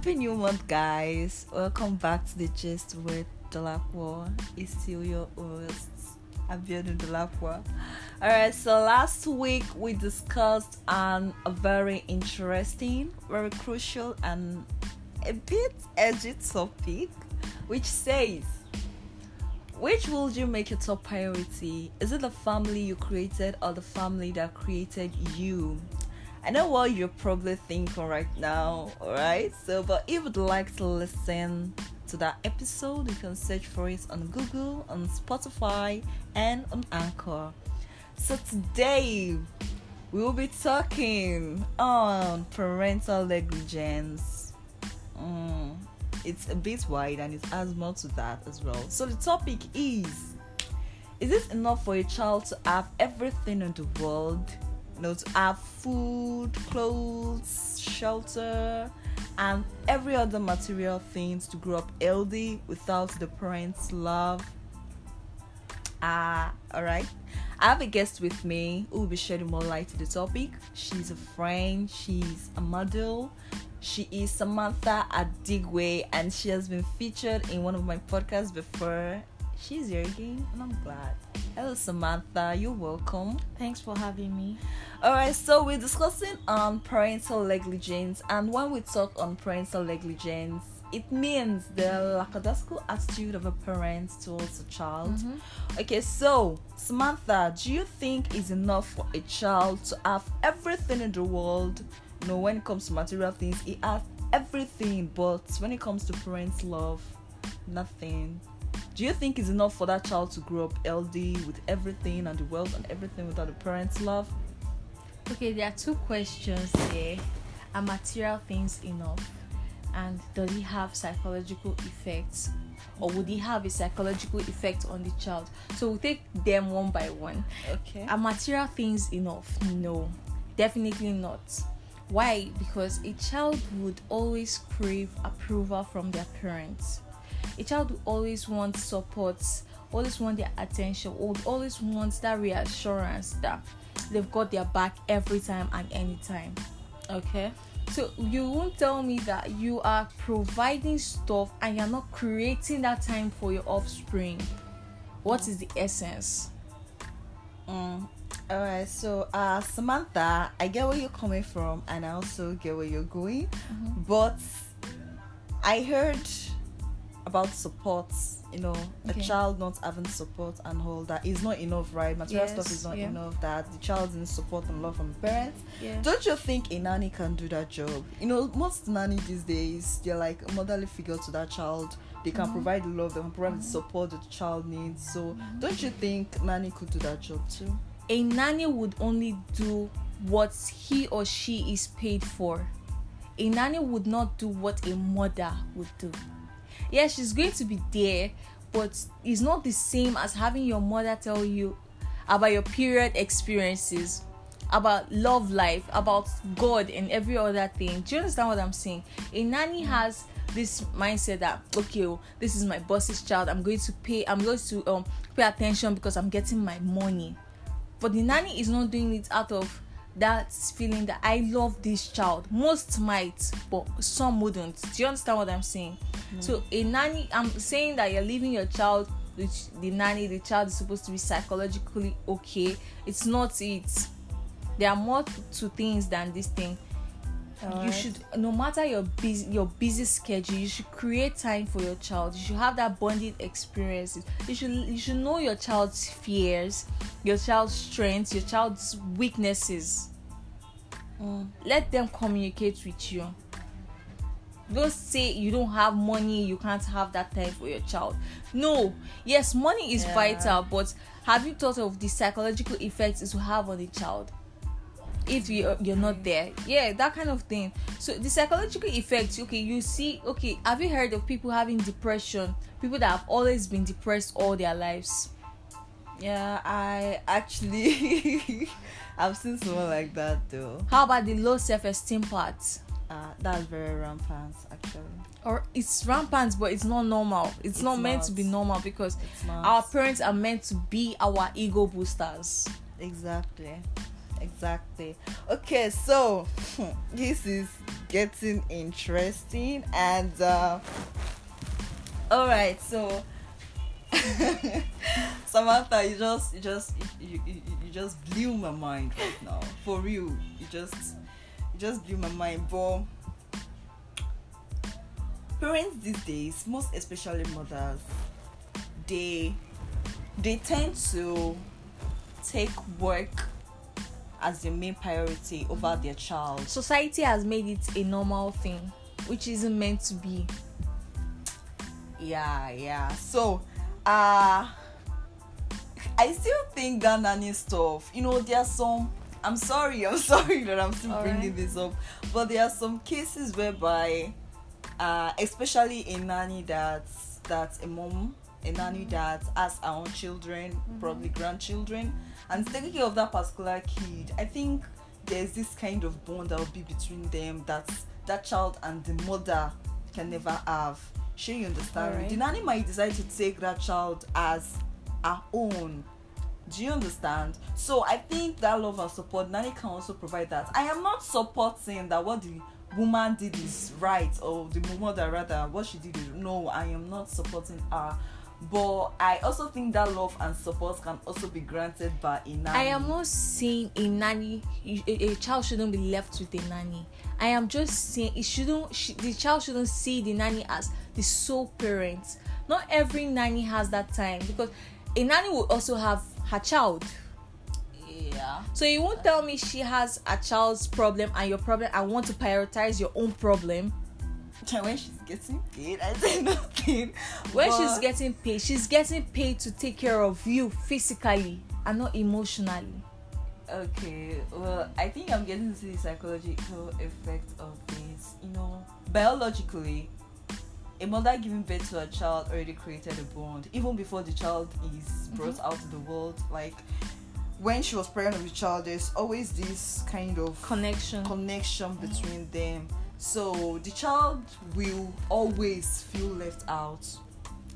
Happy New Month, guys. Welcome back to the Gist with Dolapo. It's still your host, Abiodun Dolapo. Alright, so last week we discussed on a very interesting, very crucial, and a bit edgy topic, which says, which would you make your top priority? Is it the family you created or the family that created you? I know what you're probably thinking right now, alright? So, but if you'd like to listen to that episode, you can search for it on Google, on Spotify, and on Anchor. So, today we will be talking on parental negligence. Mm, it's a bit wide and it adds more to that as well. So, the topic is Is it enough for a child to have everything in the world? Know, to have food, clothes, shelter, and every other material things to grow up healthy without the parents' love. Ah, uh, alright. I have a guest with me who will be shedding more light to the topic. She's a friend, she's a model. She is Samantha Adigwe and she has been featured in one of my podcasts before. She's here again and I'm glad. Hello Samantha, you're welcome. Thanks for having me. Alright, so we're discussing on um, parental negligence, and when we talk on parental negligence, it means the lackadaisical attitude of a parent towards a child. Mm-hmm. Okay, so Samantha, do you think is enough for a child to have everything in the world? You know, when it comes to material things, he has everything, but when it comes to parents' love, nothing. Do you think it's enough for that child to grow up healthy with everything and the wealth and everything without the parents' love? Okay, there are two questions here. Are material things enough? And does it have psychological effects? Or would it have a psychological effect on the child? So we'll take them one by one. Okay. Are material things enough? No, definitely not. Why? Because a child would always crave approval from their parents. A child would always want support, always want their attention, would always want that reassurance that they've got their back every time and anytime. Okay. So you won't tell me that you are providing stuff and you're not creating that time for your offspring. What is the essence? Mm. All right. So, uh, Samantha, I get where you're coming from, and I also get where you're going. Mm-hmm. But I heard about support you know okay. a child not having support and all that is not enough right material yes, stuff is not yeah. enough that the child needs support and love from parents yeah. don't you think a nanny can do that job you know most nanny these days they're like a motherly figure to that child they can mm-hmm. provide the love they can provide mm-hmm. the support that the child needs so mm-hmm. don't you think nanny could do that job too a nanny would only do what he or she is paid for a nanny would not do what a mother would do yeah, she's going to be there, but it's not the same as having your mother tell you about your period experiences, about love life, about God and every other thing. Do you understand what I'm saying? A nanny has this mindset that okay, oh, this is my boss's child. I'm going to pay. I'm going to um pay attention because I'm getting my money. But the nanny is not doing it out of that feeling that I love this child. Most might, but some wouldn't. Do you understand what I'm saying? Mm. So a nanny, I'm saying that you're leaving your child which the nanny, the child is supposed to be psychologically okay. It's not it. There are more to things than this thing. All you right. should no matter your busy your busy schedule you should create time for your child. You should have that bonding experiences. You should you should know your child's fears your child's strengths your child's weaknesses. Mm. let them communicate with you. Don't say you don't have money you can't have that time for your child. No. Yes money is yeah. vital but have you thought of the psychological effects it will have on the child if you you're not there. Yeah that kind of thing. So the psychological effects okay you see okay have you heard of people having depression? People that have always been depressed all their lives. Yeah i actually i've seen someone like that though. How about the low self-esteem part? Uh, that's very rampant actually. Or it's rampant but it's not normal. It's, it's not, not meant to be normal because our parents are meant to be our ego boosters. Exactly exactly. Okay so this is getting interesting and uh all right so samantha you just you just you, you, you just blew my mind right now. For real you just you just blew my mind but parents these days most especially mothers they they tend to take work as the main priority over their child Society has made it a normal thing, which isn't meant to be. yeah yeah so uh i still think that nanny stuff you know there are some i'm sorry i'm sorry that i'm still Alright. bringing this up but there are some cases whereby uh especially a nanny that's that's a mom a nanny that has her own children mm-hmm. probably grandchildren. And taking care of that particular kid. I think there's this kind of bond that will be between them that that child and the mother can never have. Sure you understand? Alright. the nanny might decide to take that child as her own. Do you understand? So i think that love and support nanny can also provide that. I am not supporting that what the woman did is right or the mother rather what she did is no i am not supporting her but i also think that love and support can also be granted by a nanny I am not saying a nanny, a, a child shouldn't be left with a nanny. I am just saying it shouldn't. Sh- the child shouldn't see the nanny as the sole parent. Not every nanny has that time because a nanny will also have her child. yeah So you won't tell me she has a child's problem and your problem. I want to prioritize your own problem. When she's getting paid i say nothing When But- she's getting paid, she's getting paid to take care of you physically and not emotionally. Okay, well, I think I'm getting to the psychological effect of this. You know, biologically, a mother giving birth to a child already created a bond, even before the child is mm-hmm. brought out to the world. Like, when she was pregnant with the child, there's always this kind of Connection. connection between them. So the child will always feel left out.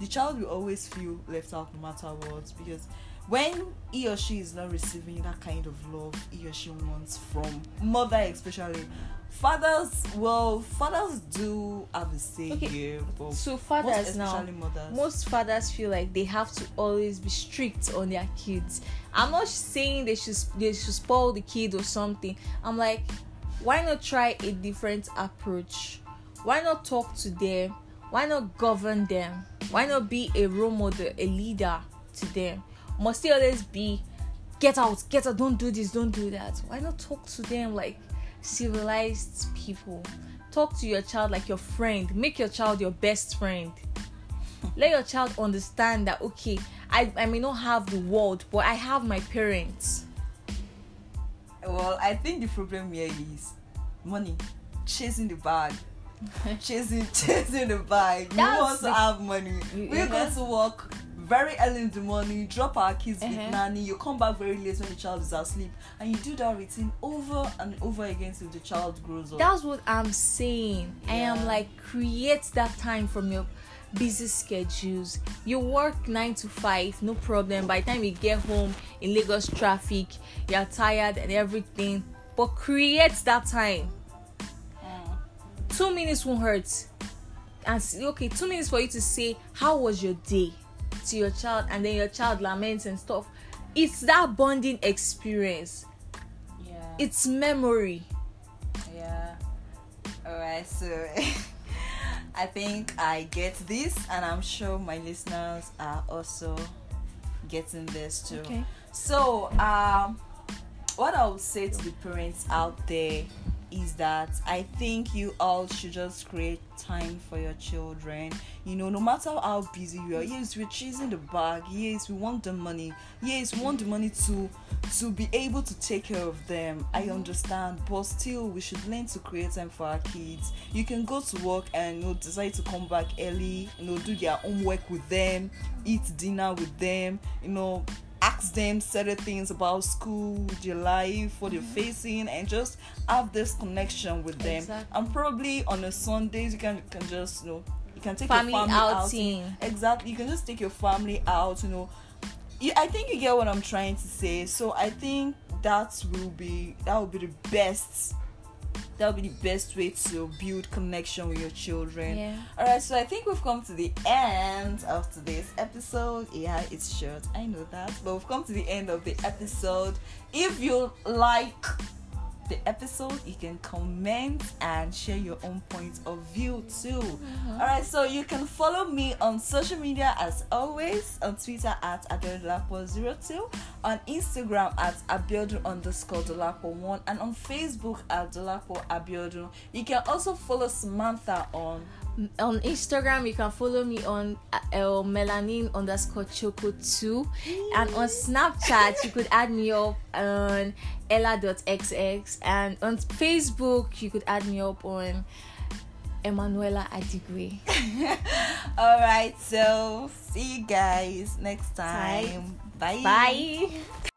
The child will always feel left out no matter what because when he or she is not receiving that kind of love he or she wants from mother especially fathers well fathers do have a say Okay, here but so fathers now mothers. most fathers feel like they have to always be strict on their kids. I'm not saying they should they should spoil the kid or something. I'm like why not try a different approach? Why not talk to them? Why not govern them? Why not be a role model a leader to them? Must it always be get out get out don't do this don't do that why not talk to them like civilized people? Talk to your child like your friend. Make your child your best friend. Let your child understand that okay I, I may not have the world but i have my parents well i think the problem here is money. Chasing the bag. Chasing chasing the bag. We That's want to have money. You- we go to work very early in the morning drop our kids with Uh-huh. nanny. You come back very late when the child is asleep. And you do that routine over and over again till the child grows up. That's what i'm saying. I am like create that time from your busy schedules. You work nine to five no problem. By the time you get home in lagos traffic you're tired and everything. But create that time. Mm. two minutes won't hurt. And okay two minutes for you to say how was your day? to your child and then your child laments and stuff. It's that bonding experience. Yeah. It's memory. Yeah. All right so i think i get this and i'm sure my listeners are also getting this too. So, um, what I would say to the parents out there is that I think you all should just create time for your children. You know, no matter how busy you are. Yes, we're chasing the bag. Yes, we want the money. Yes, we want the money to to be able to take care of them. I mm-hmm. understand, but still, we should learn to create time for our kids. You can go to work and you know decide to come back early. You know, do their homework with them, eat dinner with them. You know, ask them certain things about school, their life, what they're mm-hmm. facing, and just have this connection with them. Exactly. And probably on a Sundays you can can just you know you can take Family your family outing. outing. Exactly, you can just take your family out. You know, you, I think you get what I'm trying to say. So I think that will be that will be the best that would be the best way to build connection with your children. Yeah. All right, so I think we've come to the end of today's episode. Yeah, it's short. I know that, but we've come to the end of the episode. If you like the episode, you can comment and share your own point of view too. Mm-hmm. All right, so you can follow me on social media as always on Twitter at abiodolapo02, on Instagram at abiodun underscore dolapo1, and on Facebook at dolapo abiodun. You can also follow Samantha on on Instagram, you can follow me on uh, uh, melanin underscore choco 2 and on Snapchat, you could add me up on ella.xx and on Facebook, you could add me up on Emanuela Adigwe. All right, so see you guys next time. Bye. Bye.